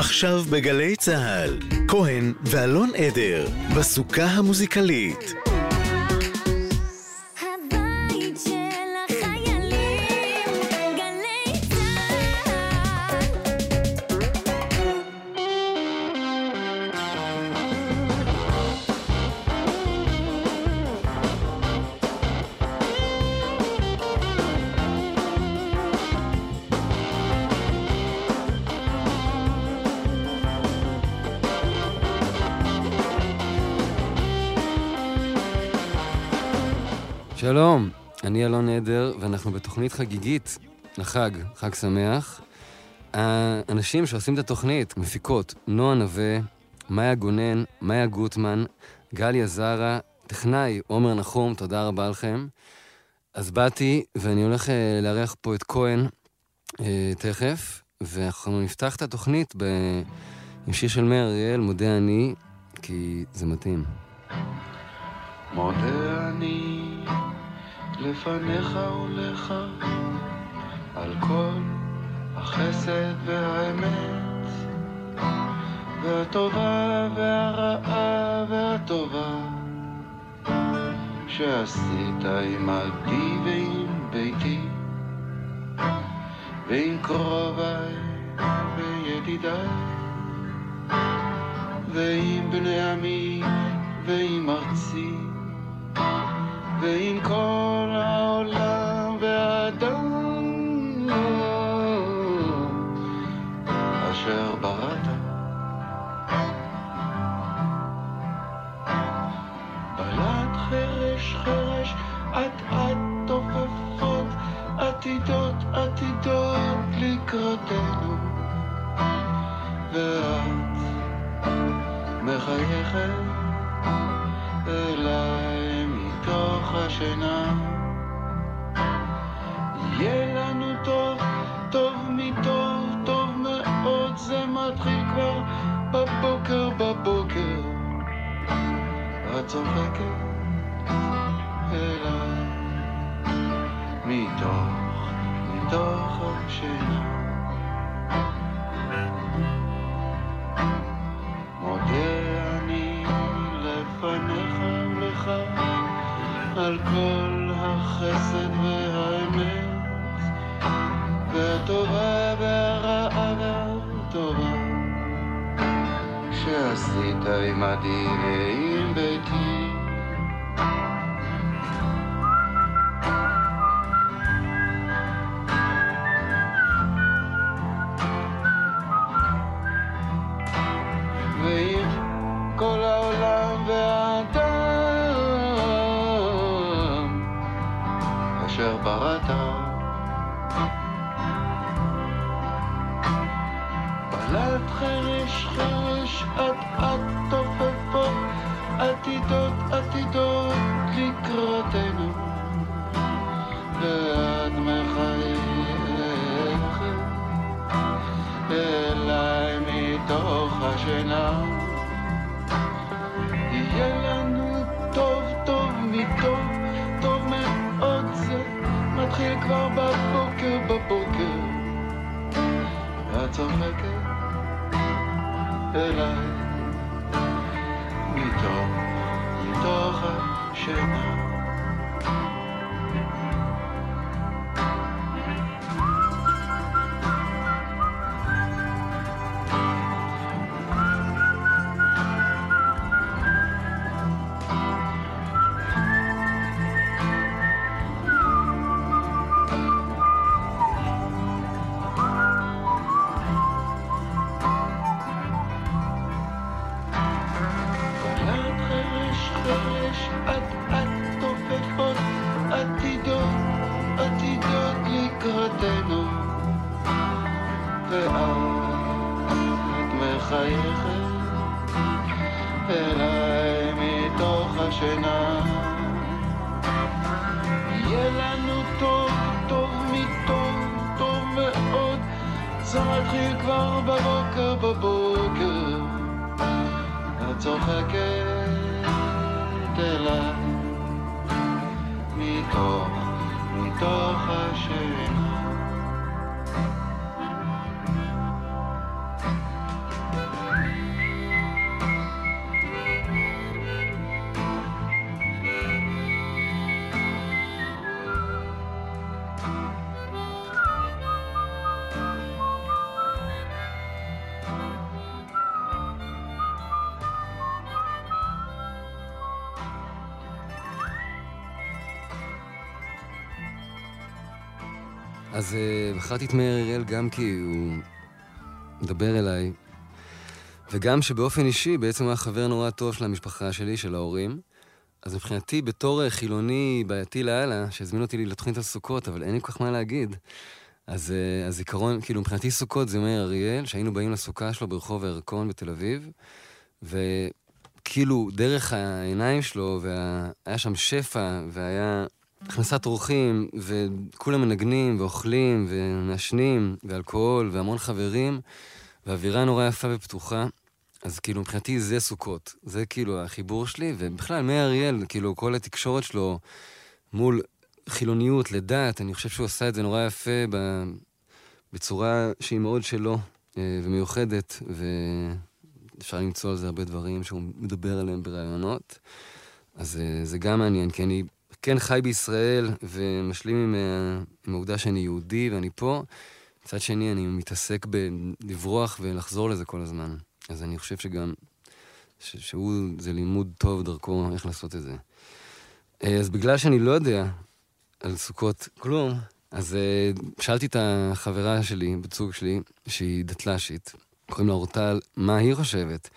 עכשיו בגלי צה"ל, כהן ואלון עדר, בסוכה המוזיקלית. אני אלון עדר, ואנחנו בתוכנית חגיגית לחג, חג שמח. האנשים שעושים את התוכנית, מפיקות, נועה נווה, מאיה גונן, מאיה גוטמן, גליה זרה, טכנאי עומר נחום, תודה רבה לכם. אז באתי, ואני הולך אה, לארח פה את כהן אה, תכף, ואנחנו נפתח את התוכנית ב... עם שיר של מאיר אריאל, מודה אני, כי זה מתאים. מודה אני לפניך ולך על כל החסד והאמת והטובה והרעה והטובה שעשית עמדי ועם ביתי ועם קרוביי וידידיי ועם בני עמי ועם ארצי ועם כל עתידות לקראתנו ואת מחייכת אליי מתוך השינה. יהיה לנו טוב, טוב מטוב, טוב מאוד, זה מתחיל כבר בבוקר, בבוקר. את צוחקת אליי מתוך, מתוך השינה. מודה בראת. בלט חרש חרש אט אט תופפות עתידות עתידות לקראתנו ואת מחייכת אליי מתוך השינה. מתחיל כבר בבוקר, בבוקר. את צוחקת אליי מתוך, מתוך השינה. השינה יהיה לנו טוב, טוב מטוב, טוב מאוד. זה מתחיל כבר בבוקר, בבוקר. את צוחקת אליי. מתוך, מתוך השינה. אז uh, בחרתי את מאיר אריאל גם כי הוא מדבר אליי, וגם שבאופן אישי בעצם הוא היה חבר נורא טוב של המשפחה שלי, של ההורים. אז מבחינתי, בתור אה, חילוני בעייתי לאללה, שהזמין אותי לתוכנית על סוכות, אבל אין לי כל כך מה להגיד. אז הזיכרון, כאילו מבחינתי סוכות זה מאיר אריאל, שהיינו באים לסוכה שלו ברחוב הירקון בתל אביב, וכאילו דרך העיניים שלו, והיה שם שפע, והיה הכנסת אורחים, וכולם מנגנים ואוכלים ומעשנים, ואלכוהול, והמון חברים, ואווירה נורא יפה ופתוחה. אז כאילו מבחינתי זה סוכות, זה כאילו החיבור שלי, ובכלל מאיר אריאל, כאילו כל התקשורת שלו מול חילוניות, לדת, אני חושב שהוא עשה את זה נורא יפה ב... בצורה שהיא מאוד שלו אה, ומיוחדת, ואפשר למצוא על זה הרבה דברים שהוא מדבר עליהם בראיונות. אז אה, זה גם מעניין, כי אני כן חי בישראל ומשלים עם, ה- עם העובדה שאני יהודי ואני פה. מצד שני, אני מתעסק בלברוח ולחזור לזה כל הזמן. אז אני חושב שגם, ש- שהוא, זה לימוד טוב דרכו איך לעשות את זה. אה, אז בגלל שאני לא יודע על סוכות כלום, אז אה, שאלתי את החברה שלי, בת זוג שלי, שהיא דתל"שית, קוראים לה אורטל, מה היא חושבת.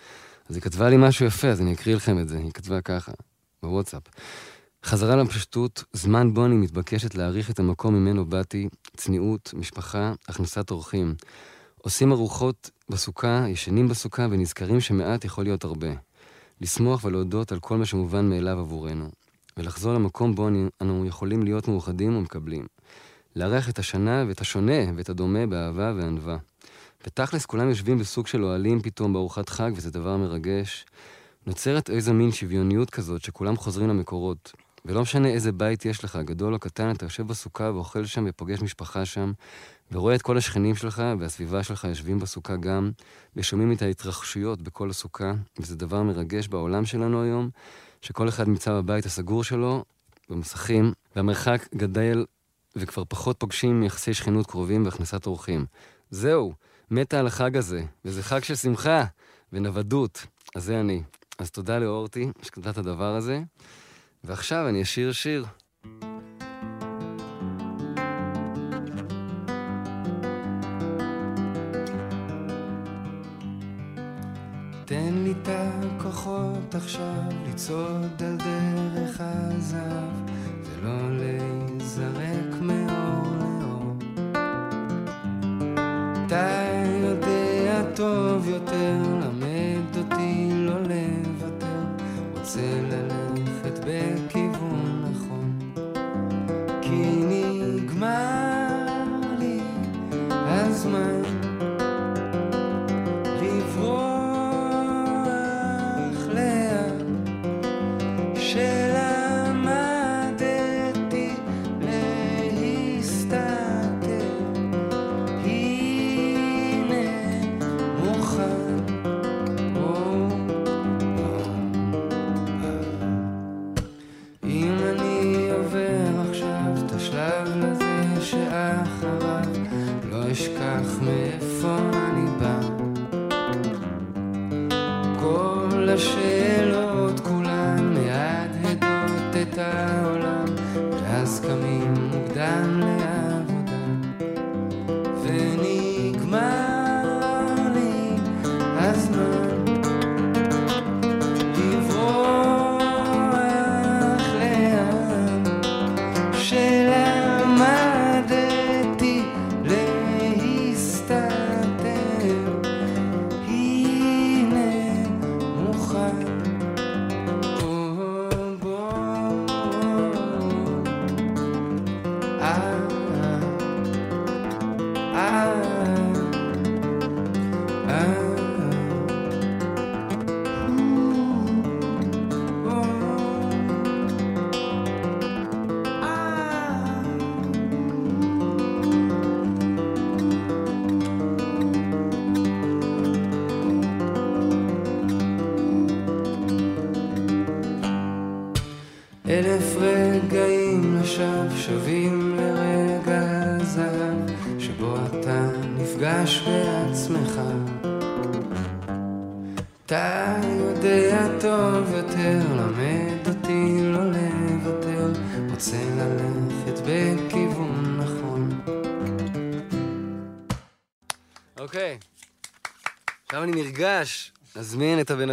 אז היא כתבה לי משהו יפה, אז אני אקריא לכם את זה. היא כתבה ככה, בוואטסאפ. חזרה לפשטות, זמן בו אני מתבקשת להעריך את המקום ממנו באתי, צניעות, משפחה, הכנסת אורחים. עושים ארוחות בסוכה, ישנים בסוכה ונזכרים שמעט יכול להיות הרבה. לשמוח ולהודות על כל מה שמובן מאליו עבורנו. ולחזור למקום בו אנו יכולים להיות מאוחדים ומקבלים. לארח את השנה ואת השונה ואת הדומה באהבה וענווה. בתכלס כולם יושבים בסוג של אוהלים פתאום בארוחת חג וזה דבר מרגש. נוצרת איזו מין שוויוניות כזאת שכולם חוזרים למקורות. ולא משנה איזה בית יש לך, גדול או קטן, אתה יושב בסוכה ואוכל שם ופוגש משפחה שם, ורואה את כל השכנים שלך והסביבה שלך יושבים בסוכה גם, ושומעים את ההתרחשויות בכל הסוכה, וזה דבר מרגש בעולם שלנו היום, שכל אחד נמצא בבית הסגור שלו, במסכים, והמרחק גדל וכבר פחות פוגשים יחסי שכנות קרובים והכנסת אורחים. זהו, מתה על החג הזה, וזה חג של שמחה ונוודות. אז זה אני. אז תודה לאורטי שכתבה את הדבר הזה. ועכשיו אני אשיר שיר. תן לי את הכוחות עכשיו לצעוד על דרך הזהב ולא להיזרק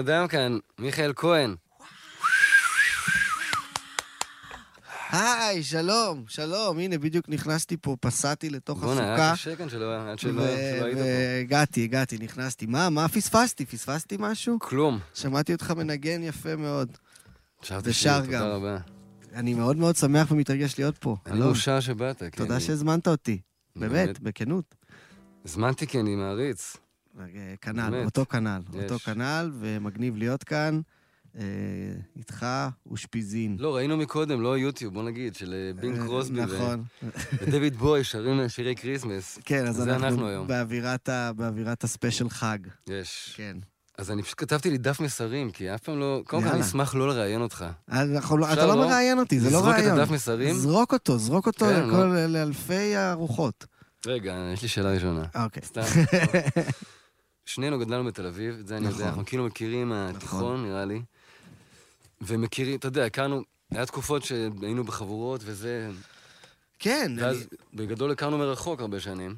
אדם כאן, מיכאל כהן. היי, שלום, שלום, הנה, בדיוק נכנסתי פה, פסעתי לתוך בואנה, היה הסוכה. קשה כאן שלא עד היית פה. והגעתי, הגעתי, נכנסתי. מה, מה פספסתי? פספסתי משהו? כלום. שמעתי אותך מנגן יפה מאוד. ושר שיר, גם. תודה רבה. אני מאוד מאוד שמח ומתרגש להיות פה. אני מאושר שבאת. כי תודה שהזמנת אותי. באמת. בכנות. הזמנתי כי אני מעריץ. אה, כנ"ל. אותו כנ"ל. אותו כנ"ל, ומגניב להיות כאן. אה, איתך אושפיזין. לא, ראינו מקודם, לא יוטיוב, בוא נגיד, של אה, בינג קרוסבי נכון. ודויד בוי שרים שירי Christmas. כן, אז אנחנו. באווירת ה special חג. יש. כן. אז אני פשוט כתבתי לי דף מסרים, כי אף פעם לא... קודם כל אני. אשמח לא לראיין אותך. לא- אתה לא לא? מראיין אותי, זה לא לזרוק את רעיון. הדף מסרים? זרוק אותו, זרוק אותו כן, לאלפי הרוחות. רגע, יש לי שאלה ראשונה. אוקיי. סתם. שנינו גדלנו בתל אביב, את זה אני יודע, נכון. אנחנו כאילו מכירים מהתיכון, נראה לי. ומכירים, אתה יודע, הכרנו, היה תקופות שהיינו בחבורות וזה, כן, ואז אני- בגדול הכרנו מרחוק הרבה שנים.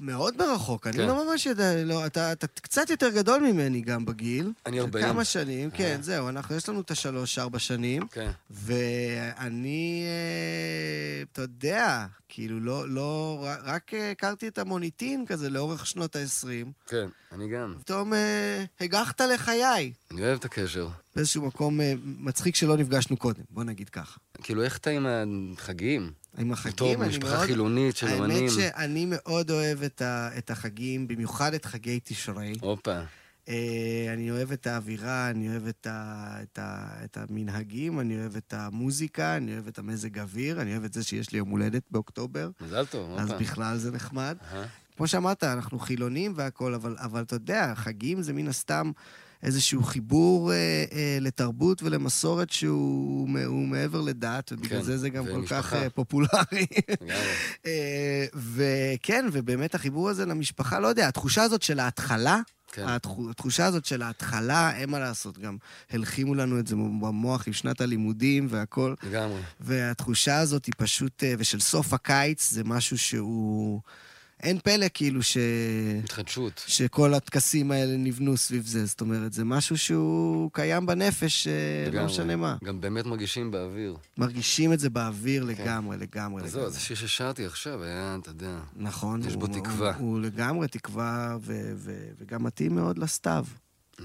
מאוד מרחוק. אני כן. לא ממש יודע, לא, אתה אתה קצת יותר גדול ממני גם בגיל. אני 40. כמה שנים, כן, אה. זהו, אנחנו, יש לנו את השלוש-ארבע שנים. כן. ואני, אה, אתה יודע, כאילו, לא, לא, רק אה, הכרתי את המוניטין כזה לאורך שנות ה-20. כן, אני גם. פתאום הגחת לחיי. אני אוהב את הקשר. באיזשהו מקום מצחיק שלא נפגשנו קודם, בוא נגיד ככה. כאילו, איך אתה עם החגים? עם החגים, אני משפחה מאוד... חילונית של האמת אמנים. שאני מאוד אוהב את, ה, את החגים, במיוחד את חגי תשרי. הופה. אה, אני אוהב את האווירה, אני אוהב את, ה, את, ה, את המנהגים, אני אוהב את המוזיקה, אני אוהב את המזג אוויר, אני אוהב את זה שיש לי יום הולדת באוקטובר, מזל טוב, אז. בכלל זה נחמד. אהה. כמו שאמרת, אנחנו חילונים והכול, אבל, אבל אתה יודע, חגים זה מן הסתם איזשהו חיבור אה, אה, לתרבות ולמסורת שהוא הוא מעבר לדת, ובגלל כן, זה זה גם כל ומשפחה. כך אה, פופולרי. אה, וכן, ובאמת החיבור הזה למשפחה, לא יודע, התחושה הזאת של ההתחלה, כן. התחו- התחושה הזאת של ההתחלה, אין מה לעשות, גם הלחימו לנו את זה במוח עם שנת הלימודים והכל, לגמרי. והתחושה הזאת היא פשוט, אה, ושל סוף הקיץ, זה משהו שהוא... אין פלא כאילו ש... התחדשות. שכל הטקסים האלה נבנו סביב זה. זאת אומרת, זה משהו שהוא קיים בנפש, אה, לא לגמרי. משנה מה. גם באמת מרגישים באוויר. מרגישים את זה באוויר לגמרי, לגמרי, אז זהו. זה שיר ששרתי עכשיו, היה, אתה יודע. נכון. יש הוא- בו הוא- תקווה. הוא לגמרי תקווה, ו- ו- וגם מתאים מאוד לסתיו.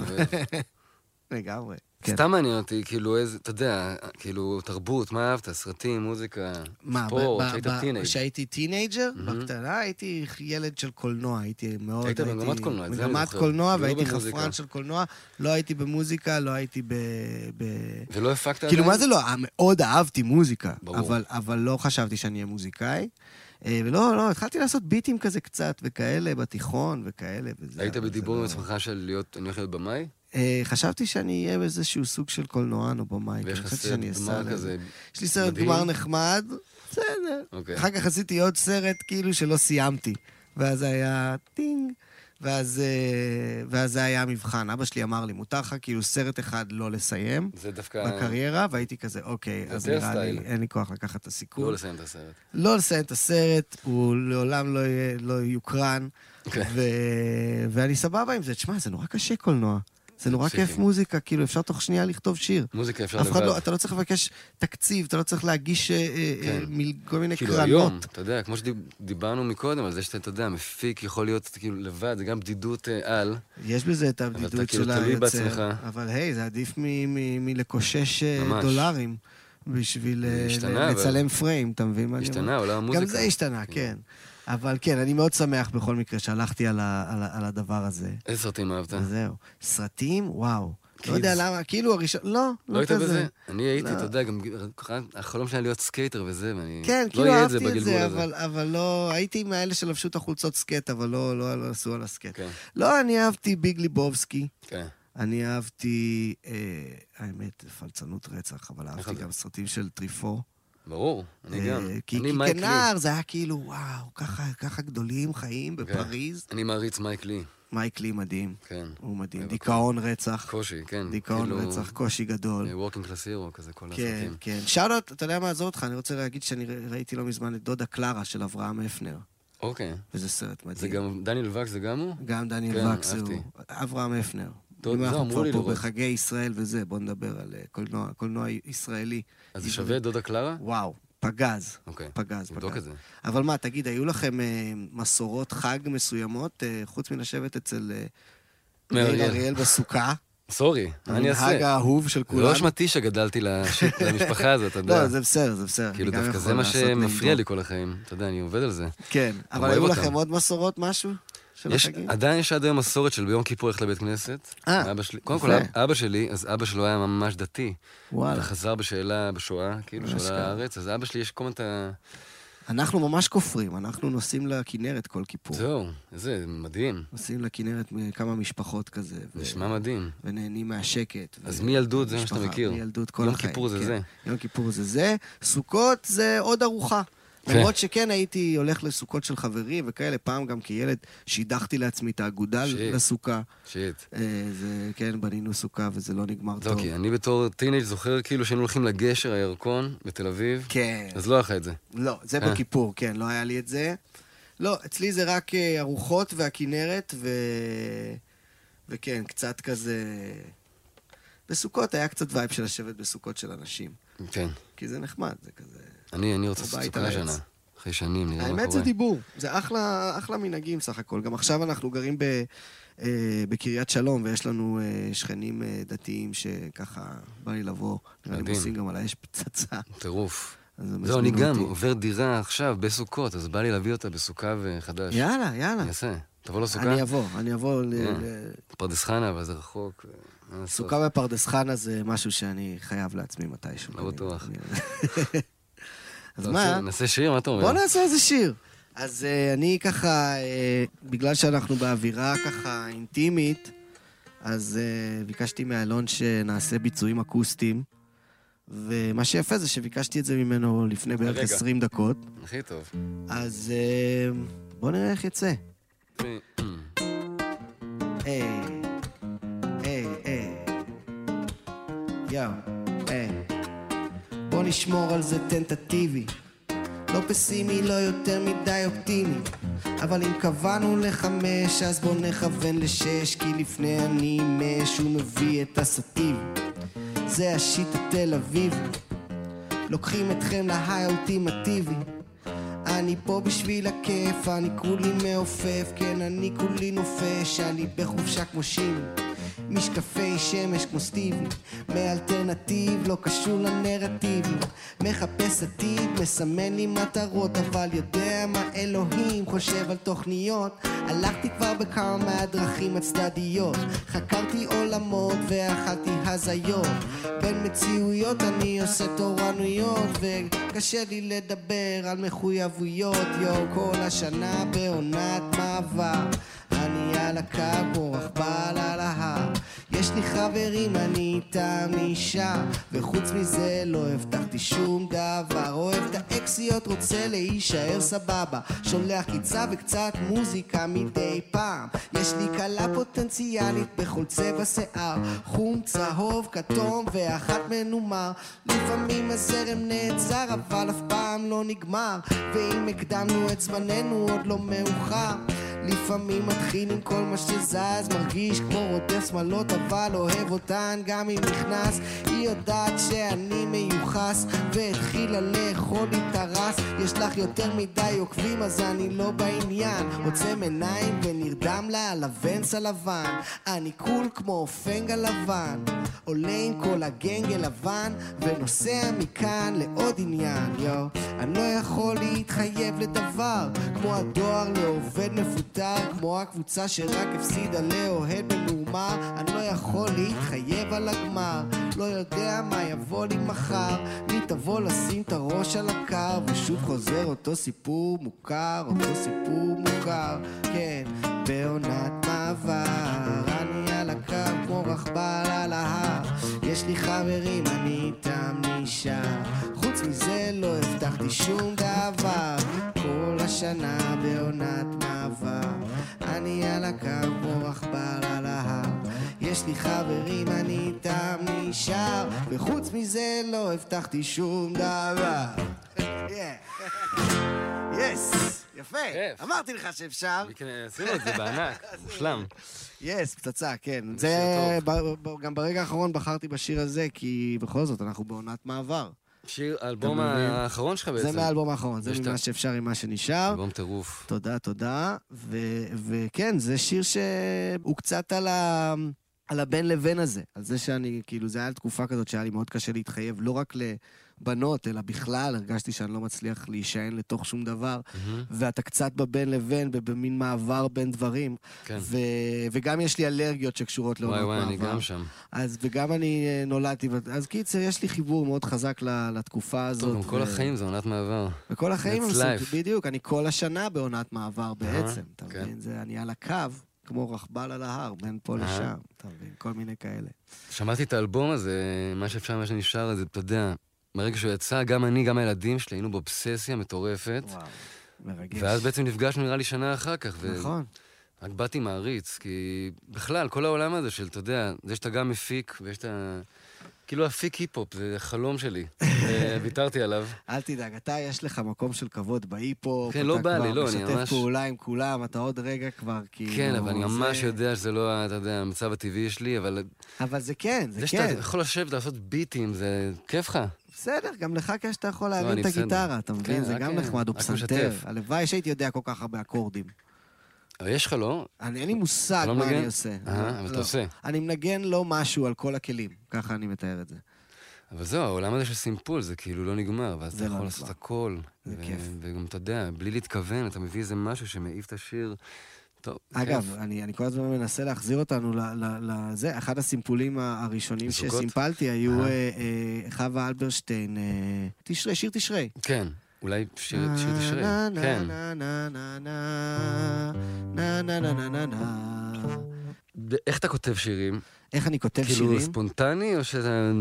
לגמרי. כן. סתם מעניין אותי, כאילו איזה, אתה יודע, כאילו תרבות, מה אהבת? סרטים, מוזיקה, מה, ספורט, ב- שהיית ב- teenage. כשהייתי teenager, מהמם. בקטנה הייתי ילד של קולנוע, הייתי מאוד... היית הייתי- במגמת קולנוע, את זה אני מגמת זוכר. קולנוע, לא והייתי. חפרן של קולנוע, לא הייתי במוזיקה, לא הייתי ב... ב- ולא הפקת כאילו, עדיין? מה זה לא? מאוד אהבתי מוזיקה, ברור. אבל, אבל לא חשבתי שאני אהיה מוזיקאי. אה, ולא, לא, התחלתי לעשות ביטים כזה קצת, וכאלה, בתיכון, וכאלה, וזה... היית בדיבור עם לא- עצמך של להיות, אני הולך להיות במאי? אה, חשבתי שאני אהיה באיזשהו סוג של קולנוען או במאי. ויש לך סרט גמר. כזה, יש לי סרט? גמר נחמד, בסדר. אוקיי. אחר כך עשיתי עוד סרט כאילו שלא סיימתי. ואז היה טינג, ואז, אה, ואז זה היה המבחן. אבא שלי אמר לי, מותר לך כאילו סרט אחד לא לסיים זה דווקא... בקריירה, והייתי כזה, אוקיי, אז נראה לי, סטייל. אין לי כוח לקחת את הסיכון. לא לסיים את הסרט. לא לסיים את הסרט, הוא לעולם לא, לא יוקרן, כן. ו... ואני סבבה עם זה. תשמע, זה נורא קשה קולנוע. זה נורא. כיף מוזיקה, כאילו, אפשר תוך שנייה לכתוב שיר. מוזיקה אפשר אף אחד לא, לבד. אתה לא צריך לבקש תקציב, אתה לא צריך להגיש אה, אה, כן. אה, מיל- כל מיני כאילו קרנות. היום, אתה יודע, כמו שדיברנו מקודם, על זה שאתה, אתה יודע, מפיק יכול להיות כאילו לבד, זה גם בדידות על. יש בזה את הבדידות כאילו של היוצר. אבל היי, זה עדיף מלקושש. דולרים בשביל השתנה, ל- אבל- לצלם פריים, אתה מבין מה אני אומר? השתנה עולם המוזיקה. גם זה השתנה, כן. אבל כן, אני מאוד שמח בכל מקרה שהלכתי על ה- על ה- על הדבר הזה. איזה סרטים אהבת? וזהו. סרטים? וואו. Kids. לא יודע למה, כאילו הראשון... לא, לא לא היית. בזה? אני הייתי, לא. אתה יודע, גם החלום שלי היה להיות skater וזה, ואני... כן, לא כאילו אהבתי את זה. אבל, אבל לא... הייתי מהאלה שלבשו את החולצות skate, אבל לא, לא, לא עשו על ה skate. כן, לא, אני אהבתי Big Lebowski. כן. אני אהבתי, אה, האמת, פלצנות רצח, אבל אהבתי איך גם סרטים של טריפו. ברור, אני גם. אה, כי, אני כי מייק לי. כנער זה היה כאילו, וואו, ככה, ככה גדולים חיים כן. בפריז. אני מעריץ מייק לי, מייק לי מדהים, כן. הוא מדהים. אוהב דיכאון רצח, קושי, כן. דיכאון כאילו, רצח, קושי גדול. working class hero, כזה כל כן, הסרטים. כן. שאלות, אתה יודע מה, עזוב אותך, אני רוצה להגיד שאני ראיתי לא מזמן את דודה קלרה של אברהם הפנר. אוקיי. וזה סרט מדהים. זה גם, דניאל וקס זה גם הוא? גם דניאל כן, וקס הוא. אברהם הפנר. טוב, אם אנחנו כבר פה לראות. בחגי ישראל וזה, בוא נדבר על אה, קולנוע, קולנוע ישראלי. אז זה שווה דודה קלרה? וואו, פגז. אוקיי. פגז, נבדוק פגז. את זה. אבל מה, תגיד, היו לכם אה, מסורות חג מסוימות, אה, חוץ מלשבת אצל אה, מאיר. אריאל בסוכה? סורי, מה אני המנהג אעשה? האהוב של זה כולנו? לא אשמתי שגדלתי למשפחה הזאת, אתה יודע. לא, זה בסדר, זה בסדר. כאילו דווקא זה מה שמפריע לי כל החיים. אתה יודע, אני עובד על זה. כן, אבל היו. לכם עוד מסורות, משהו? של יש, החגים? עדיין יש עד היום מסורת של ביום כיפור ללכת לבית כנסת. אה, שלי, קודם כל, יפה. אב- אבא שלי, אז אבא שלו היה ממש דתי. וואלה. וחזר בשאלה בשואה, כאילו, של. הארץ, אז אבא שלי יש כל מיני... את ה- אנחנו ממש כופרים, אנחנו נוסעים לכנרת כל כיפור. זהו, איזה מדהים. נוסעים לכנרת מכמה משפחות כזה. ו- נשמע מדהים. ונהנים מהשקט. אז ו- מילדות זה מה שאתה מכיר. מילדות כל יום החיים. כיפור זה כן. זה. יום כיפור זה זה. סוכות זה עוד ארוחה. כן. למרות שכן הייתי הולך לסוכות של חברים וכאלה, פעם גם כילד שידכתי לעצמי את האגודה. לסוכה. שיט. אה, זה, כן, בנינו סוכה וזה לא נגמר לא, טוב. כי אני בתור טינג' זוכר כאילו שהיינו הולכים לגשר הירקון בתל אביב, כן. אז לא היה לך את זה. לא, זה אה. בכיפור, כן, לא היה לי את זה. לא, אצלי זה רק אה, ארוחות והכינרת, ו... וכן, קצת כזה... בסוכות היה קצת וייב של לשבת בסוכות של אנשים. כן. כי זה נחמד, זה כזה... אני אני רוצה לעשות סוכה. השנה. אחרי שנים, נראה מה קורה. האמת זה דיבור, זה אחלה, אחלה מנהגים סך הכל. גם עכשיו אנחנו גרים ב, אה, בקריית שלום, ויש לנו אה, שכנים אה, דתיים שככה בא לי לבוא. נראה לי. עושים גם על האש פצצה. טירוף. זהו, אני גם אותי. עובר דירה עכשיו בסוכות, אז בא לי להביא אותה בסוכה וחדש. יאללה, יאללה. אני אעשה. תבוא לסוכה? אני אבוא, אני אבוא ל... אה. ל- פרדס חנה, אבל זה רחוק. סוכה בפרדס חנה זה משהו שאני חייב לעצמי מתישהו. לא בטוח. אז אתה מה? נעשה שיר? מה אתה אומר? בוא נעשה איזה שיר. אז uh, אני ככה, uh, בגלל שאנחנו באווירה ככה אינטימית, אז uh, ביקשתי מאלון שנעשה ביצועים אקוסטיים. ומה שיפה זה שביקשתי את זה ממנו לפני בערך הרגע. 20 דקות. הכי טוב. אז בוא נראה איך יצא. היי, יואו, היי. בוא נשמור על זה טנטטיבי. לא פסימי, לא יותר מדי אופטימי. אבל אם קבענו לחמש, אז בוא נכוון לשש, כי לפני אני מש, הוא מביא את הסטיב. זה השיט התל אביבי. לוקחים אתכם להיי האולטימטיבי. אני פה בשביל הכיף, אני כולי מעופף, כן אני כולי נופש, אני בחופשה כמו שימי. משקפי שמש כמו סטיבי, מאלטרנטיב, לא קשור לנרטיבים. מחפש עתיד, מסמן לי מטרות, אבל יודע מה אלוהים חושב על תוכניות. הלכתי כבר בכמה מהדרכים הצדדיות, חקרתי עולמות ואכלתי הזיות. בין מציאויות אני עושה תורנויות, וקשה לי לדבר על מחויבויות, יואו, כל השנה בעונת מעבר. אני על הקו כמו רכבל על ההר. יש לי חברים, אני איתם נשאר וחוץ מזה לא הבטחתי שום דבר. אוהב את האקסיות, רוצה להישאר סבבה. שולח קיצה וקצת מוזיקה מדי פעם. יש לי כלה פוטנציאלית בכל צבע שיער. חום, צהוב, כתום ואחת מנומר. לפעמים הזרם נעצר אבל אף פעם לא נגמר. ואם הקדמנו את זמננו עוד לא מאוחר לפעמים מתחיל עם כל מה שזז מרגיש כמו רודף שמאלות אבל אוהב אותן גם אם נכנס. היא יודעת שאני מיוחס והתחילה לאכול לי את הראס. יש לך יותר מדי עוקבים אז אני לא בעניין. עוצם עיניים ונרדם לה על הוונס הלבן אני cool כמו פנג הלבן. עולה עם כל ה gang הלבן ונוסע מכאן לעוד עניין. יו אני לא יכול להתחייב לדבר כמו הדואר לעובד מפוטר כמו הקבוצה שרק הפסידה לאוהד ממורמר אני לא יכול להתחייב על הגמר לא יודע מה יבוא לי מחר. מי תבוא לשים את הראש על הקר ושוב חוזר אותו סיפור מוכר אותו סיפור מוכר. כן בעונת מעבר אני על הקו כמו רכבל על ההר. יש לי חברים אני איתם נשאר חוץ מזה לא הבטחתי שום דבר כל השנה בעונת מעבר אני על הקו כמו רכבל על ההר יש לי חברים אני איתם נשאר וחוץ מזה לא הבטחתי שום דבר יס יפה. אמרתי לך שאפשר. עשינו את זה בענק, מושלם. יס, פצצה, כן. זה גם ברגע האחרון בחרתי בשיר הזה, כי בכל זאת, אנחנו בעונת מעבר. שיר, האלבום? האחרון שלך בעצם. זה מהאלבום האחרון, זה ממה שאפשר עם מה שנשאר. אלבום טירוף. תודה, תודה. וכן, זה שיר שהוא קצת על ה... על הבין לבין הזה, על זה שאני, כאילו, זה היה תקופה כזאת שהיה לי מאוד קשה להתחייב, לא רק לבנות, אלא בכלל, הרגשתי שאני לא מצליח להישען לתוך שום דבר, מהמם. ואתה קצת בבין לבין, במין מעבר בין דברים, כן. ו... וגם יש לי אלרגיות שקשורות לעונות וואי מעבר. וואי, אני גם שם. אז, וגם אני אה, נולדתי, ו- אז קיצר, יש לי חיבור מאוד חזק לתקופה הזאת. טוב, גם כל ו- החיים זה עונת מעבר. וכל החיים הם. בדיוק, אני כל השנה בעונת מעבר בעצם, אתה כן. מבין? אני על הקו, כמו רכבל על ההר, בין פה. לשם, אתה מבין? כל מיני כאלה. שמעתי את האלבום הזה, מה שאפשר, מה שנשאר, זה, אתה יודע, ברגע שהוא יצא, גם אני, גם הילדים שלי, היינו באובססיה מטורפת. וואו, מרגש. ואז בעצם נפגשנו נראה לי שנה אחר כך. ו- נכון. רק באתי מעריץ, כי בכלל, כל העולם הזה של, אתה יודע, זה שאתה גם מפיק, ויש את ה... כאילו להפיק היפ-הופ, זה חלום שלי. ויתרתי עליו. אל תדאג, אתה, יש לך מקום של כבוד בהיפ-הופ. כן, לא אתה בא כבר לי, לא, אני משתף ממש- פעולה עם כולם, אתה עוד רגע כבר כאילו... כן, אבל אני ממש זה- יודע שזה לא, אתה יודע, המצב הטבעי שלי, אבל אבל זה כן, זה זה כן. שאתה יכול לשבת לעשות ביטים, זה כיף לך. בסדר, גם לך כיף שאתה יכול לא, להרים את. הגיטרה, אתה מבין? כן, זה גם אה, נחמד, הוא פסנתר. משתף. הלוואי שהייתי יודע כל כך הרבה אקורדים. יש לך, לא? אני, אין לי מושג לא מה? אני עושה. אה, לא, אבל אתה לא. עושה. אני מנגן לא משהו על כל הכלים, ככה אני מתאר את זה. אבל זהו, העולם הזה של סימפול זה כאילו לא נגמר, ואז אתה לא יכול. לעשות הכל. זה כיף. וגם, אתה יודע, בלי להתכוון, אתה מביא איזה משהו שמעיף את השיר. טוב, אגב, כיף. אני, אני כל הזמן מנסה להחזיר אותנו לזה. אחד הסימפולים הראשונים לזוגות? שסימפלתי היו. אה, אה, חווה אלברשטיין, אה, תשרי, שיר תשרי. כן, אולי שיר את השירים. כן. איך אתה כותב שירים? איך אני כותב כאילו, שירים? כאילו ספונטני או שאתה...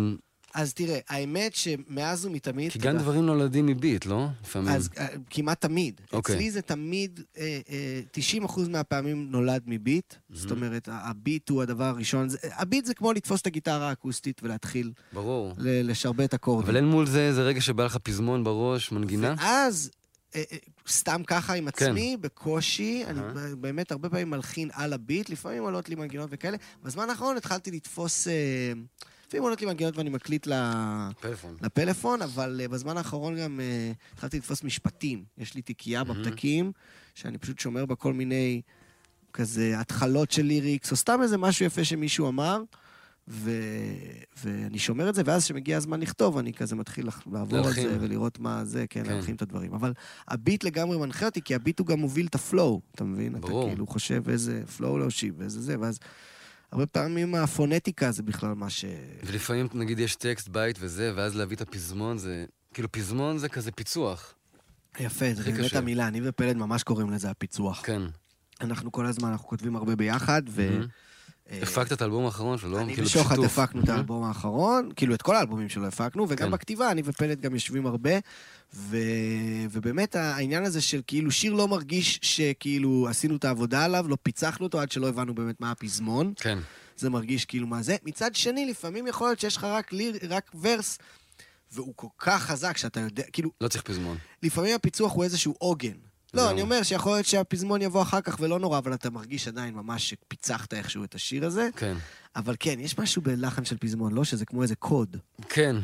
אז תראה, האמת שמאז ומתמיד... כי גם יודע, דברים נולדים מביט, לא? לפעמים. אז אה, כמעט תמיד. אוקיי. אצלי זה תמיד, אה, אה, 90% מהפעמים נולד מביט. זאת אומרת, הביט הוא הדבר הראשון. הביט זה כמו לתפוס את הגיטרה האקוסטית ולהתחיל ברור. לשרבט אקורדים. אבל אין מול זה איזה רגע שבא לך פזמון בראש, מנגינה? ואז, אה, אה, סתם ככה עם כן. עצמי, בקושי, אני באמת הרבה פעמים מלחין על הביט, לפעמים עולות לי מנגינות וכאלה. בזמן האחרון התחלתי לתפוס... אה, לפעמים עולות לי מנגינות ואני מקליט ל... פלאפון. לפלאפון, אבל uh, בזמן האחרון גם uh, התחלתי לתפוס משפטים. יש לי תיקייה בפתקים, שאני פשוט שומר בה כל מיני כזה התחלות של ליריקס, או סתם איזה משהו יפה שמישהו אמר, ו... ואני שומר את זה, ואז כשמגיע הזמן לכתוב, אני כזה מתחיל לעבור על. זה ולראות מה זה, כן, כן. להלחין את הדברים. אבל הביט לגמרי מנחה אותי, כי הביט הוא גם מוביל את ה flow, אתה מבין? ברור. אתה כאילו חושב איזה flow להושיב, ואיזה זה, ואז... הרבה פעמים הפונטיקה זה בכלל מה ש... ולפעמים, נגיד, יש טקסט בית וזה, ואז להביא את הפזמון, זה... כאילו, פזמון זה כזה פיצוח. יפה, זה באמת. המילה, אני ופלד ממש קוראים לזה הפיצוח. כן. אנחנו כל הזמן, אנחנו כותבים הרבה ביחד, ו... מהמם. אה, הפקת את האלבום האחרון שלו? אני כאילו, בשיתוף. הפקנו את. האלבום האחרון, כאילו את כל האלבומים שלו הפקנו, וגם כן. בכתיבה, אני ופלד גם יושבים הרבה, ו... ובאמת העניין הזה של כאילו שיר לא מרגיש שכאילו עשינו את העבודה עליו, לא פיצחנו אותו עד שלא הבנו באמת מה הפזמון, כן. זה מרגיש כאילו מה זה. מצד שני, לפעמים יכול להיות שיש לך רק, ליר, רק ורס, והוא כל כך חזק שאתה יודע, כאילו, לא צריך פזמון. לפעמים הפיצוח הוא איזשהו עוגן. לא. אני אומר שיכול להיות שהפזמון יבוא אחר כך ולא נורא, אבל אתה מרגיש עדיין ממש שפיצחת איכשהו את השיר הזה. כן. אבל כן, יש משהו בלחן של פזמון, לא? שזה כמו איזה קוד. כן.